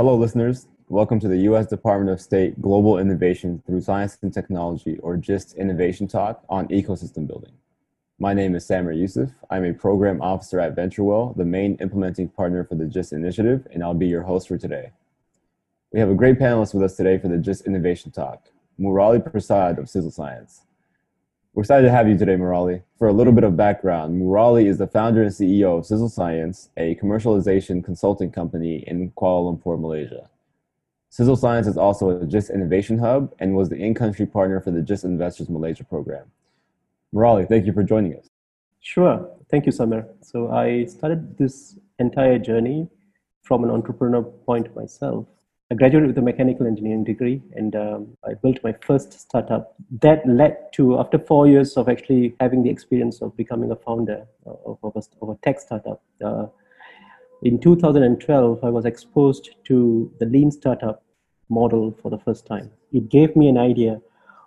Hello, listeners. Welcome to the U.S. Department of State Global Innovation through Science and Technology, or GIST Innovation Talk on ecosystem building. My name is Samer Yousif. I'm a program officer at VentureWell, the main implementing partner for the GIST initiative, and I'll be your host for today. We have a great panelist with us today for the GIST Innovation Talk, Murali Prasad of SizzleScience. We're excited to have you today, Murali. For a little bit of background, Murali is the founder and CEO of SizzleScience, a commercialization consulting company in Kuala Lumpur, Malaysia. SizzleScience is also a GIST Innovation Hub and was the in-country partner for the GIST Investors Malaysia program. Murali, thank you for joining us. Sure. Thank you, Samer. So I started this entire journey from an entrepreneur point myself. I graduated with a mechanical engineering degree and um, I built my first startup. That led to, after four years of actually having the experience of becoming a founder of, of, a, of a, tech startup, uh, in 2012, I was exposed to the lean startup model for the first time. It gave me an idea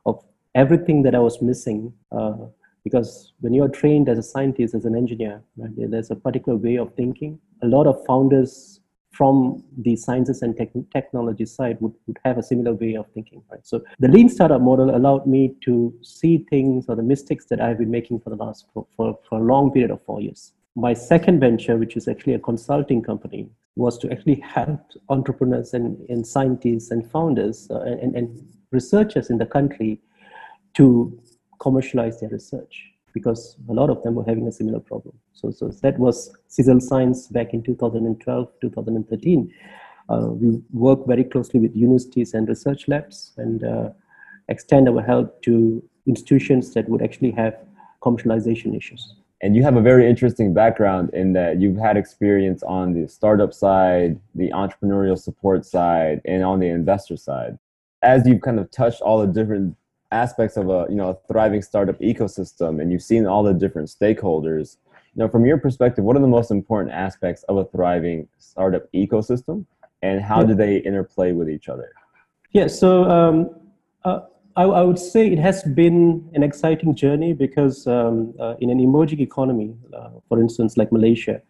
of everything that I was missing uh, because when you're trained as a scientist, as an engineer, right, there's a particular way of thinking. A lot of founders from the sciences and tech technology side would, would have a similar way of thinking, right? So the lean startup model allowed me to see things or the mistakes that I've been making for the last, for, for, for a long period of four years. My second venture, which is actually a consulting company, was to actually help entrepreneurs and, and scientists and founders uh, and, and researchers in the country to commercialize their research because a lot of them were having a similar problem. So, so that was SizzleScience back in 2012, 2013. Uh, we work very closely with universities and research labs and uh, extend our help to institutions that would actually have commercialization issues. And you have a very interesting background in that you've had experience on the startup side, the entrepreneurial support side, and on the investor side. As you've kind of touched all the different aspects of a you know a thriving startup ecosystem and you've seen all the different stakeholders. You know from your perspective what are the most important aspects of a thriving startup ecosystem and how yeah. do they interplay with each other? Yeah so um, uh, I, I, would say it has been an exciting journey because um, uh, in an emerging economy uh, for instance like malaysia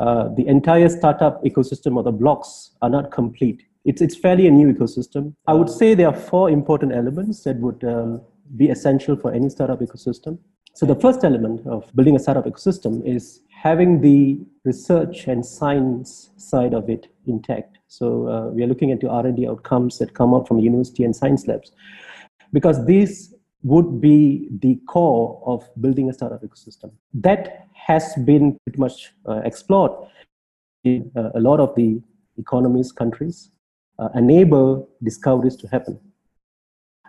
uh, the entire startup ecosystem or the blocks are not complete it's, it's fairly a new ecosystem. I would say there are four important elements that would um, be essential for any startup ecosystem. So the first element of building a startup ecosystem is having the research and science side of it intact. So uh, we are looking at the R&D outcomes that come out from university and science labs, because these would be the core of building a startup ecosystem. That has been pretty much uh, explored in uh, a lot of the economies, countries uh, enable discoveries to happen.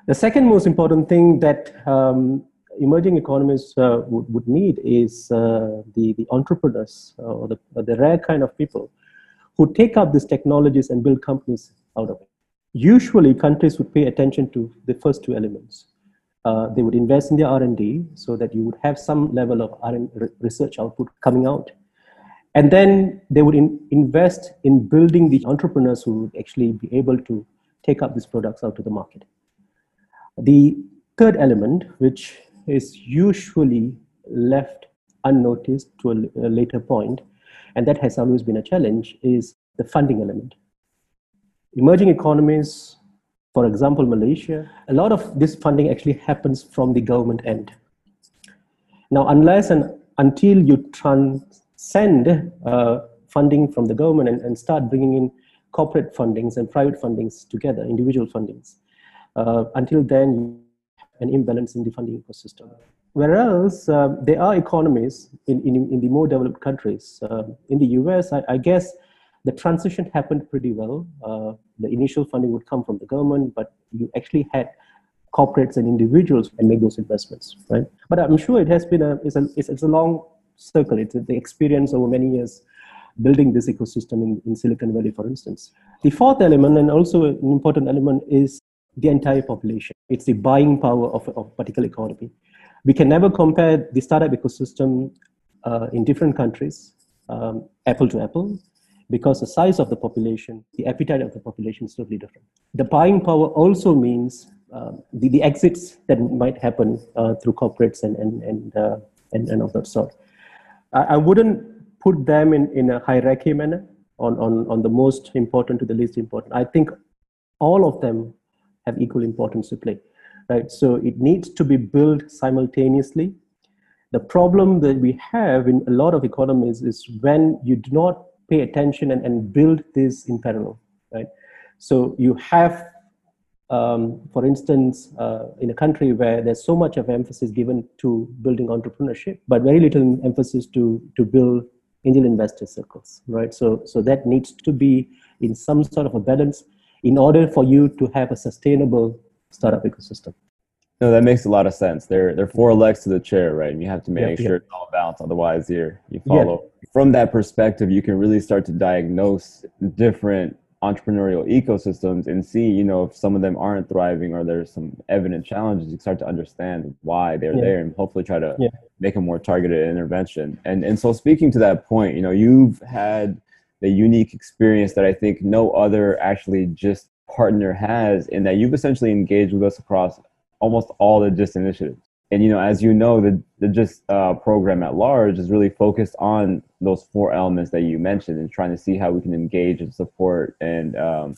The second most important thing that um, emerging economies uh, would, would need is uh, the, the entrepreneurs uh, or the, the rare kind of people who take up these technologies and build companies out of it. Usually countries would pay attention to the first two elements. Uh, they would invest in the R&D so that you would have some level of R&D research output coming out and then they would in, invest in building the entrepreneurs who would actually be able to take up these products out to the market. The third element, which is usually left unnoticed to a, a later point, and that has always been a challenge, is the funding element. Emerging economies, for example, Malaysia, a lot of this funding actually happens from the government end. Now, unless and until you trans send uh, funding from the government and, and, start bringing in corporate fundings and private fundings together, individual fundings. Uh, until then, an imbalance in the funding ecosystem. Whereas uh, there are economies in, in, in, the more developed countries. Uh, in the US, I, I, guess the transition happened pretty well. Uh, the initial funding would come from the government, but you actually had corporates and individuals and make those investments, right? But I'm sure it has been a, it's a, it's, it's a long circle. It's the experience over many years building this ecosystem in, in Silicon Valley, for instance. The fourth element, and also an important element, is the entire population. It's the buying power of a particular economy. We can never compare the startup ecosystem uh, in different countries, um, apple to apple, because the size of the population, the appetite of the population is totally different. The buying power also means uh, the, the exits that might happen uh, through corporates and, and, and, uh, and, and of that sort. I, I wouldn't put them in, in a hierarchy manner. on, on, on the most important to the least important. I think all of them have equal importance to play, right? So it needs to be built simultaneously. The problem that we have in a lot of economies is when you do not pay attention and, and build this in parallel, right? So you have, um, for instance, uh, in a country where there's so much of emphasis given to building entrepreneurship, but very little emphasis to, to build angel investor circles, right? So, so that needs to be in some sort of a balance in order for you to have a sustainable startup ecosystem. No, that makes a lot of sense. There, there are four legs to the chair, right? And you have to make sure it's all balanced. Otherwise, you you follow. Yeah. From that perspective, you can really start to diagnose different entrepreneurial ecosystems and see, you know, if some of them aren't thriving or there's some evident challenges, you start to understand why they're yeah. there and hopefully try to yeah. make a more targeted intervention. And and so speaking to that point, you know, you've had the unique experience that I think no other actually just partner has in that you've essentially engaged with us across almost all the GIST initiatives and you know as you know the the GIST uh, program at large is really focused on those four elements that you mentioned and trying to see how we can engage and support and um,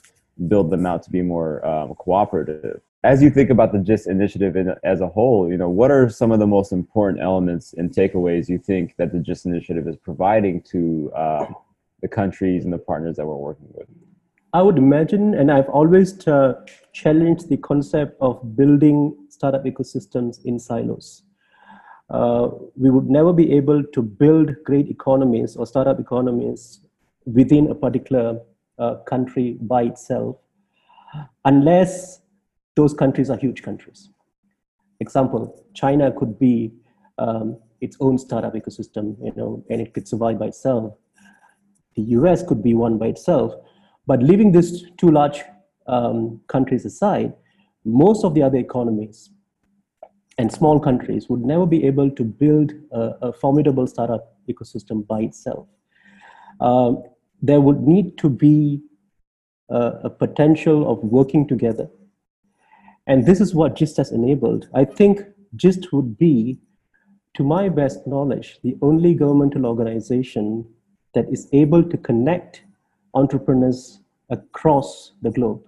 build them out to be more um, cooperative. As you think about the gist initiative in, as a whole you know what are some of the most important elements and takeaways you think that the gist initiative is providing to uh, the countries and the partners that we're working with I would imagine, and I've always uh, challenged the concept of building startup ecosystems in silos. Uh, we would never be able to build great economies or startup economies within a particular uh, country by itself unless those countries are huge countries. Example, China could be um, its own startup ecosystem, you know, and it could survive by itself. The US could be one by itself but leaving these two large um, countries aside, most of the other economies and small countries would never be able to build a, a formidable startup ecosystem by itself. Um, there would need to be a, a, potential of working together. And this is what GIST has enabled. I think GIST would be, to my best knowledge, the only governmental organization that is able to connect entrepreneurs across the globe.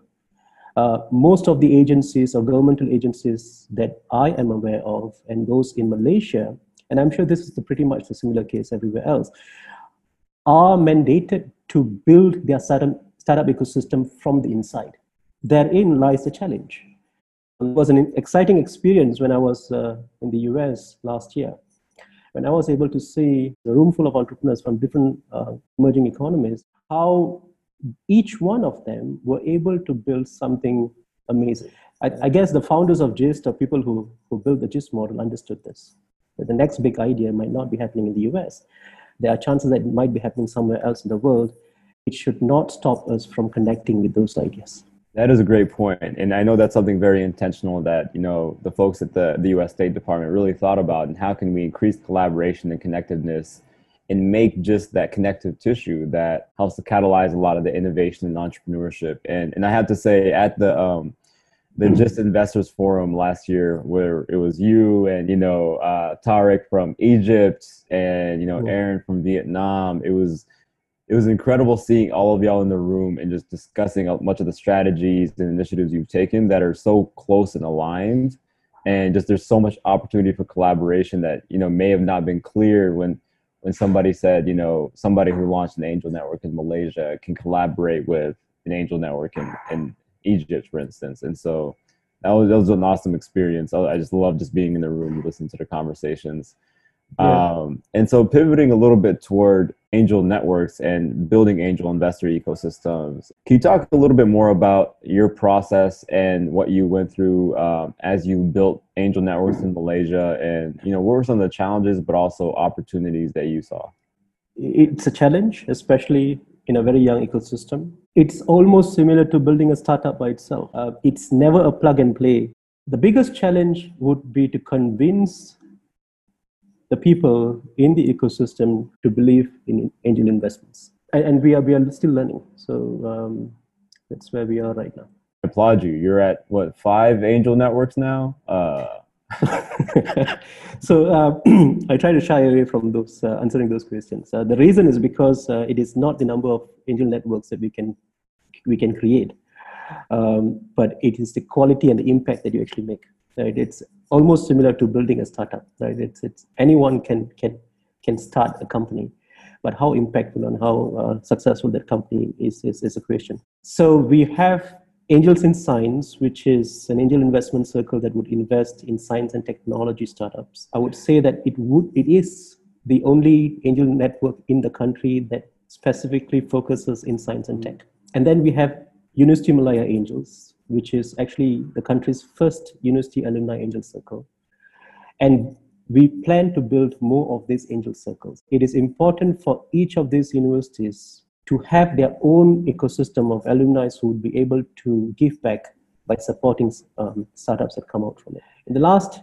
Uh, most of the agencies or governmental agencies that I am aware of, and those in Malaysia, and I'm sure this is the pretty much a similar case everywhere else, are mandated to build their startup, startup ecosystem from the inside. Therein lies the challenge. It was an exciting experience when I was uh, in the US last year when I was able to see a room full of entrepreneurs from different uh, emerging economies, how each one of them were able to build something amazing. I, I, guess the founders of GIST or people who, who built the GIST model understood this. That the next big idea might not be happening in the US. There are chances that it might be happening somewhere else in the world. It should not stop us from connecting with those ideas. That is a great point, and I know that's something very intentional that you know the folks at the the U.S. State Department really thought about, and how can we increase collaboration and connectiveness and make just that connective tissue that helps to catalyze a lot of the innovation and entrepreneurship. And and I have to say at the um, the mm-hmm. GIST Investors Forum last year, where it was you and you know uh, Tarek from Egypt and you know Aaron from Vietnam. It was it was incredible seeing all of y'all in the room and just discussing much of the strategies and initiatives you've taken that are so close and aligned and just there's so much opportunity for collaboration that you know may have not been clear when when somebody said, you know, somebody who launched an angel network in Malaysia can collaborate with an angel network in, in Egypt, for instance. And so that was, that was an awesome experience. I, just love just being in the room, listening to the conversations. Yeah. Um, and so pivoting a little bit toward angel networks and building angel investor ecosystems. Can you talk a little bit more about your process and what you went through um, as you built angel networks in Malaysia? And you know, what were some of the challenges, but also opportunities that you saw? It's a challenge, especially in a very young ecosystem. It's almost similar to building a startup by itself. Uh, it's never a plug and play. The biggest challenge would be to convince the people in the ecosystem to believe in angel investments. And, and we, are, we are still learning. So um, that's where we are right now. I applaud you. You're at what, five angel networks now? Uh, so uh, I try to shy away from those uh, answering those questions. Uh, the reason is because uh, it is not the number of angel networks that we can we can create, um, but it is the quality and the impact that you actually make. Right? It's almost similar to building a startup. Right? It's it's anyone can can can start a company, but how impactful and how uh, successful that company is, is is a question. So we have Angels in Science, which is an angel investment circle that would invest in science and technology startups. I would say that it would it is the only angel network in the country that specifically focuses in science and tech. And then we have University Malaya Angels, which is actually the country's first university alumni angel circle. And we plan to build more of these angel circles. It is important for each of these universities to have their own ecosystem of alumni who would be able to give back by supporting um, startups that come out from it. In the last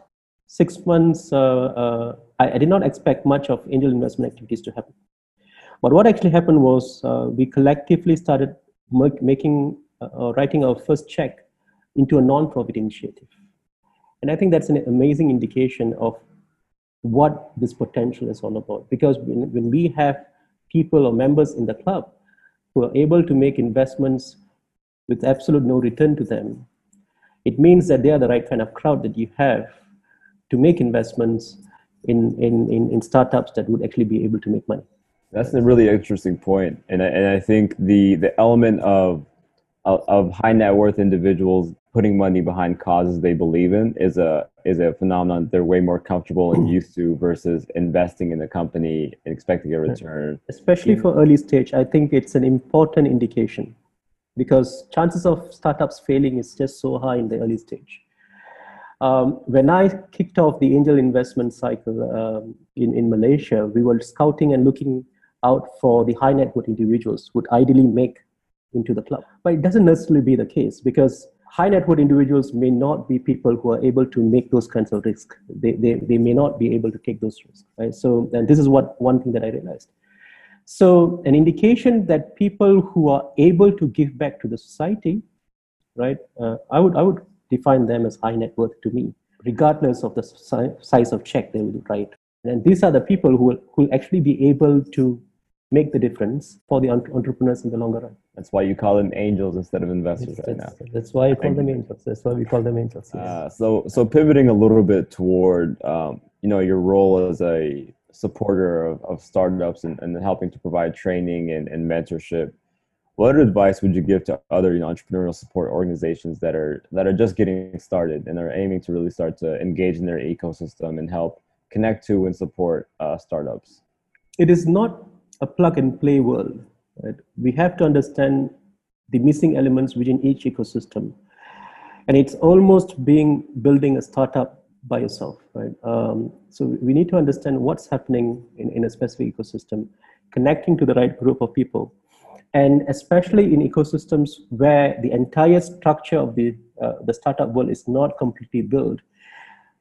six months, uh, uh, I, I, did not expect much of angel investment activities to happen. But what actually happened was uh, we collectively started making Uh, or writing our first check into a non-profit initiative. And I think that's an amazing indication of what this potential is all about. Because when, when we have people or members in the club who are able to make investments with absolute no return to them, it means that they are the right kind of crowd that you have to make investments in, in, in, in startups that would actually be able to make money. That's a really interesting point. And I, and I think the, the element of, of high net worth individuals putting money behind causes they believe in is a is a phenomenon they're way more comfortable and used to versus investing in a company and expecting a return. Especially for early stage, I think it's an important indication because chances of startups failing is just so high in the early stage. Um, when I kicked off the angel investment cycle um, in, in Malaysia, we were scouting and looking out for the high net worth individuals who would ideally make into the club. But it doesn't necessarily be the case because high net worth individuals may not be people who are able to make those kinds of risks. They, they, they may not be able to take those risks, right? So, and this is what one thing that I realized. So, an indication that people who are able to give back to the society, right? Uh, I would I would define them as high net worth to me, regardless of the si- size of check they will write. And these are the people who will, who will actually be able to make the difference for the entrepreneurs in the longer run. That's why you call them angels instead of investors that's, right that's, now. That's why you call them angels. That's why we call them angels. Yes. Uh, so, so pivoting a little bit toward, um, you know, your role as a supporter of, of startups and, and helping to provide training and, and mentorship. What advice would you give to other you know, entrepreneurial support organizations that are that are just getting started and are aiming to really start to engage in their ecosystem and help connect to and support uh, startups? It is not a plug and play world. Right? We have to understand the missing elements within each ecosystem. And it's almost being building a startup by yourself, right? Um, so we need to understand what's happening in, in a specific ecosystem, connecting to the right group of people. And especially in ecosystems where the entire structure of the, uh, the startup world is not completely built,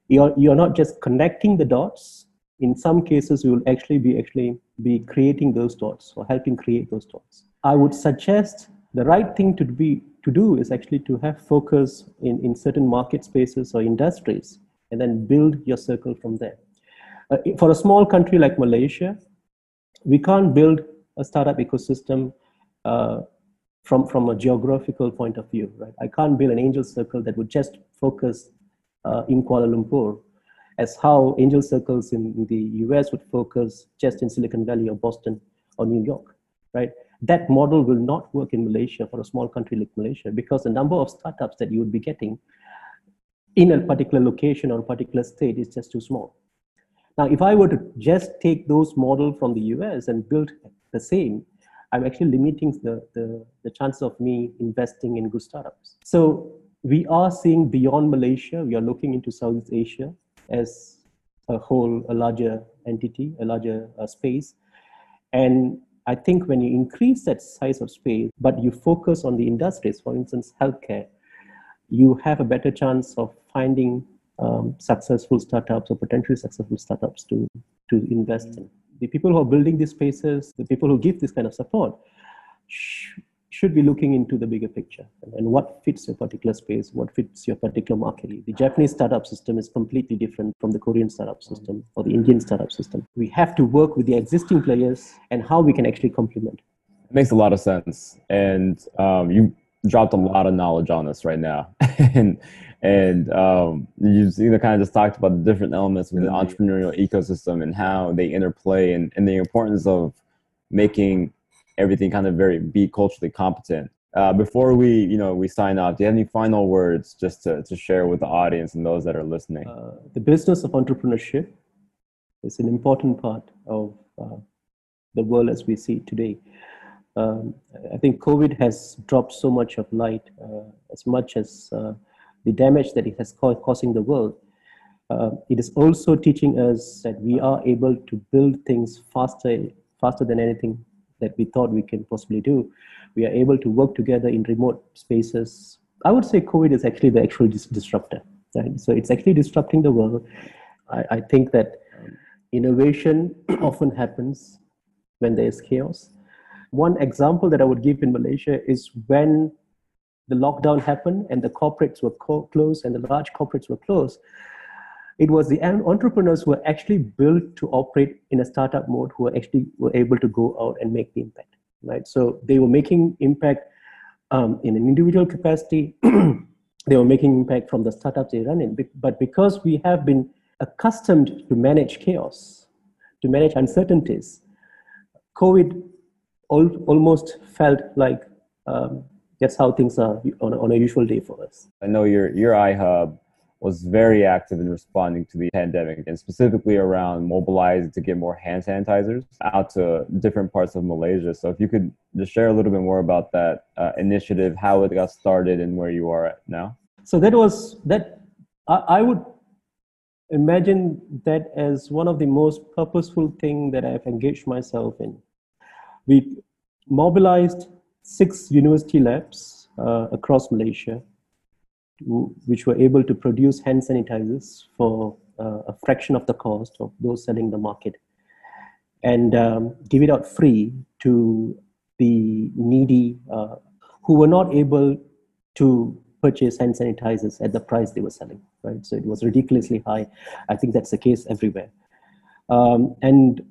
you're, you're not just connecting the dots. In some cases, you will actually be actually be creating those thoughts or helping create those thoughts. I would suggest the right thing to be to do is actually to have focus in, in certain market spaces or industries and then build your circle from there. Uh, for a small country like Malaysia, we can't build a startup ecosystem uh, from, from a geographical point of view, right? I can't build an angel circle that would just focus uh, in Kuala Lumpur as how angel circles in the US would focus just in Silicon Valley or Boston or New York, right? That model will not work in Malaysia for a small country like Malaysia because the number of startups that you would be getting in a particular location or a particular state is just too small. Now, if I were to just take those models from the US and build the same, I'm actually limiting the, the, the chance of me investing in good startups. So we are seeing beyond Malaysia, we are looking into Southeast Asia, as a whole, a larger entity, a larger uh, space. And I think when you increase that size of space, but you focus on the industries, for instance, healthcare, you have a better chance of finding um, successful startups or potentially successful startups to, to invest in. The people who are building these spaces, the people who give this kind of support, sh- should be looking into the bigger picture and, what fits your particular space, what fits your particular market. The Japanese startup system is completely different from the Korean startup system or the Indian startup system. We have to work with the existing players and how we can actually complement. It makes a lot of sense. And um, you dropped a lot of knowledge on us right now. and and um, you kind of just talked about the different elements of the entrepreneurial ecosystem and how they interplay and, and the importance of making everything kind of very be culturally competent. Uh, before we, you know, we sign off, do you have any final words just to, to share with the audience and those that are listening? Uh, the business of entrepreneurship is an important part of uh, the world as we see it today. Um, I think COVID has dropped so much of light, uh, as much as uh, the damage that it has caused causing the world. Uh, it is also teaching us that we are able to build things faster, faster than anything that we thought we can possibly do. We are able to work together in remote spaces. I would say COVID is actually the actual dis- disruptor. Right? So it's actually disrupting the world. I, I think that um, innovation often happens when there is chaos. One example that I would give in Malaysia is when the lockdown happened and the corporates were co- closed and the large corporates were closed it was the entrepreneurs who were actually built to operate in a startup mode who were actually were able to go out and make the impact right? So they were making impact um, in an individual capacity. They were making impact from the startups they run in. But because we have been accustomed to manage chaos to manage uncertainties covid al- almost felt like um, that's how things are on a, on a usual day for us. I know your your iHub was very active in responding to the pandemic and specifically around mobilizing to get more hand sanitizers out to different parts of Malaysia. So if you could just share a little bit more about that uh, initiative, how it got started and where you are at now. So that was that I, I would imagine that as one of the most purposeful thing that I've engaged myself in. We mobilized six university labs uh, across Malaysia which were able to produce hand sanitizers for uh, a fraction of the cost of those selling the market. And um, give it out free to the needy uh, who were not able to purchase hand sanitizers at the price they were selling right? So it was ridiculously high. I think that's the case everywhere. Um, and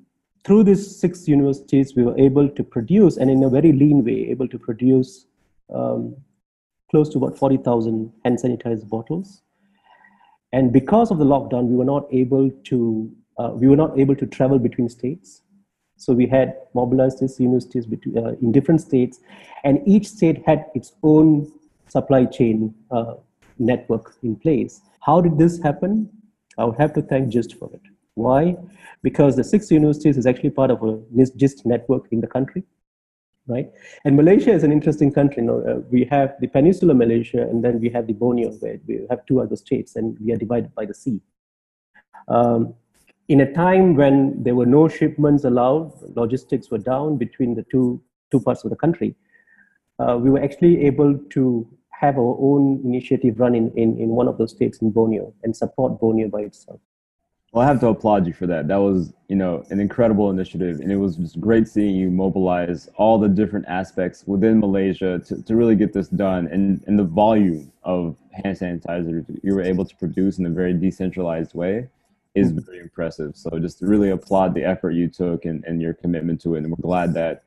through these six universities we were able to produce and in a very lean way able to produce um, close to about 40,000 hand sanitizer bottles. And because of the lockdown, we were not able to uh, we were not able to travel between states. So we had mobilized these universities between, uh, in different states, and each state had its own supply chain uh, network in place. How did this happen? I would have to thank GIST for it. Why? Because the six universities is actually part of a GIST network in the country right? And Malaysia is an interesting country. You know, uh, we have the Peninsula Malaysia, and then we have the Borneo, where we have two other states, and we are divided by the sea. Um, in a time when there were no shipments allowed, logistics were down between the two two parts of the country. Uh, we were actually able to have our own initiative run in, in, in one of those states in Borneo and support Borneo by itself. Well, I have to applaud you for that. That was, you know, an incredible initiative, and it was just great seeing you mobilize all the different aspects within Malaysia to, to really get this done, and and the volume of hand sanitizers you were able to produce in a very decentralized way is mm-hmm. very impressive. So just really applaud the effort you took and, and your commitment to it, and we're glad that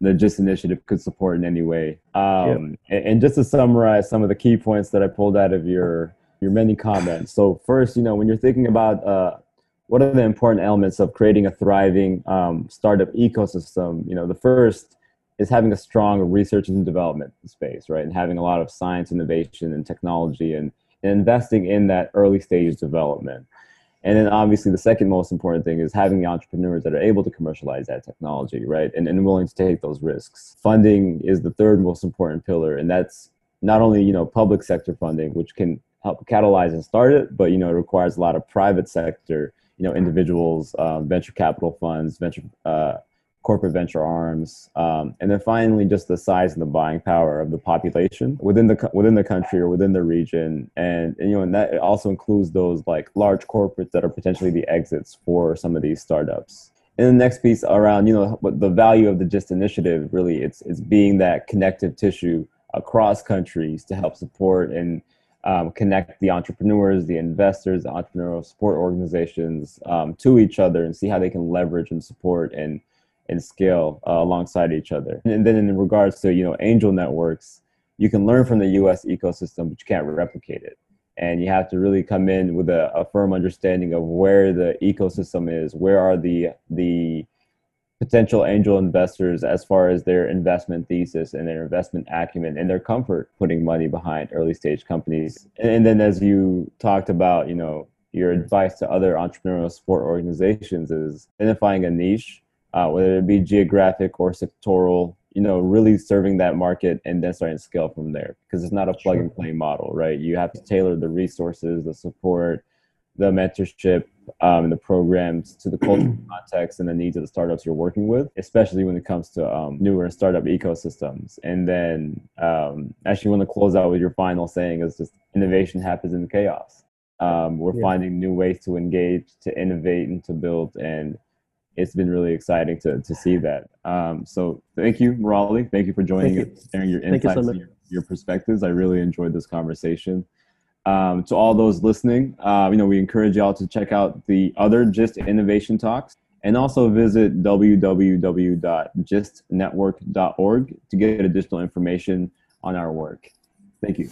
the GIST initiative could support in any way. Um, and, and just to summarize some of the key points that I pulled out of your your many comments. So first, you know, when you're thinking about uh, what are the important elements of creating a thriving um, startup ecosystem? You know, the first is having a strong research and development space, right? And having a lot of science, innovation, and technology, and, and investing in that early stage development. And then obviously the second most important thing is having the entrepreneurs that are able to commercialize that technology, right? And, and willing to take those risks. Funding is the third most important pillar, and that's not only you know public sector funding, which can help catalyze and start it, but you know it requires a lot of private sector you know individuals, um, venture capital funds, venture uh, corporate venture arms, um, and then finally just the size and the buying power of the population within the within the country or within the region, and, and you know and that also includes those like large corporates that are potentially the exits for some of these startups. And the next piece around, you know, the value of the GIST initiative really it's it's being that connective tissue across countries to help support and um, connect the entrepreneurs, the investors, the entrepreneurial support organizations um, to each other and see how they can leverage and support and and scale uh, alongside each other. And then in regards to you know angel networks, you can learn from the U.S. ecosystem, but you can't replicate it. And you have to really come in with a, a firm understanding of where the ecosystem is, where are the the potential angel investors as far as their investment thesis and their investment acumen and their comfort putting money behind early stage companies. And, then as you talked about, you know, your advice to other entrepreneurial support organizations is identifying a niche, uh, whether it be geographic or sectoral, you know, really serving that market and then starting to scale from there because it's not a plug and play model, right? You have to tailor the resources, the support, the mentorship, um, the programs to the cultural context and the needs of the startups you're working with, especially when it comes to um, newer startup ecosystems. And then, um, actually, want to close out with your final saying is just innovation happens in chaos. Um, we're yeah. finding new ways to engage, to innovate, and to build. And it's been really exciting to, to see that. Um, so, thank you, Murali. Thank you for joining us, sharing your insights you so and your, your perspectives. I really enjoyed this conversation. Um, to all those listening, uh, you know, we encourage y'all to check out the other GIST Innovation Talks and also visit www.gistnetwork.org to get additional information on our work. Thank you.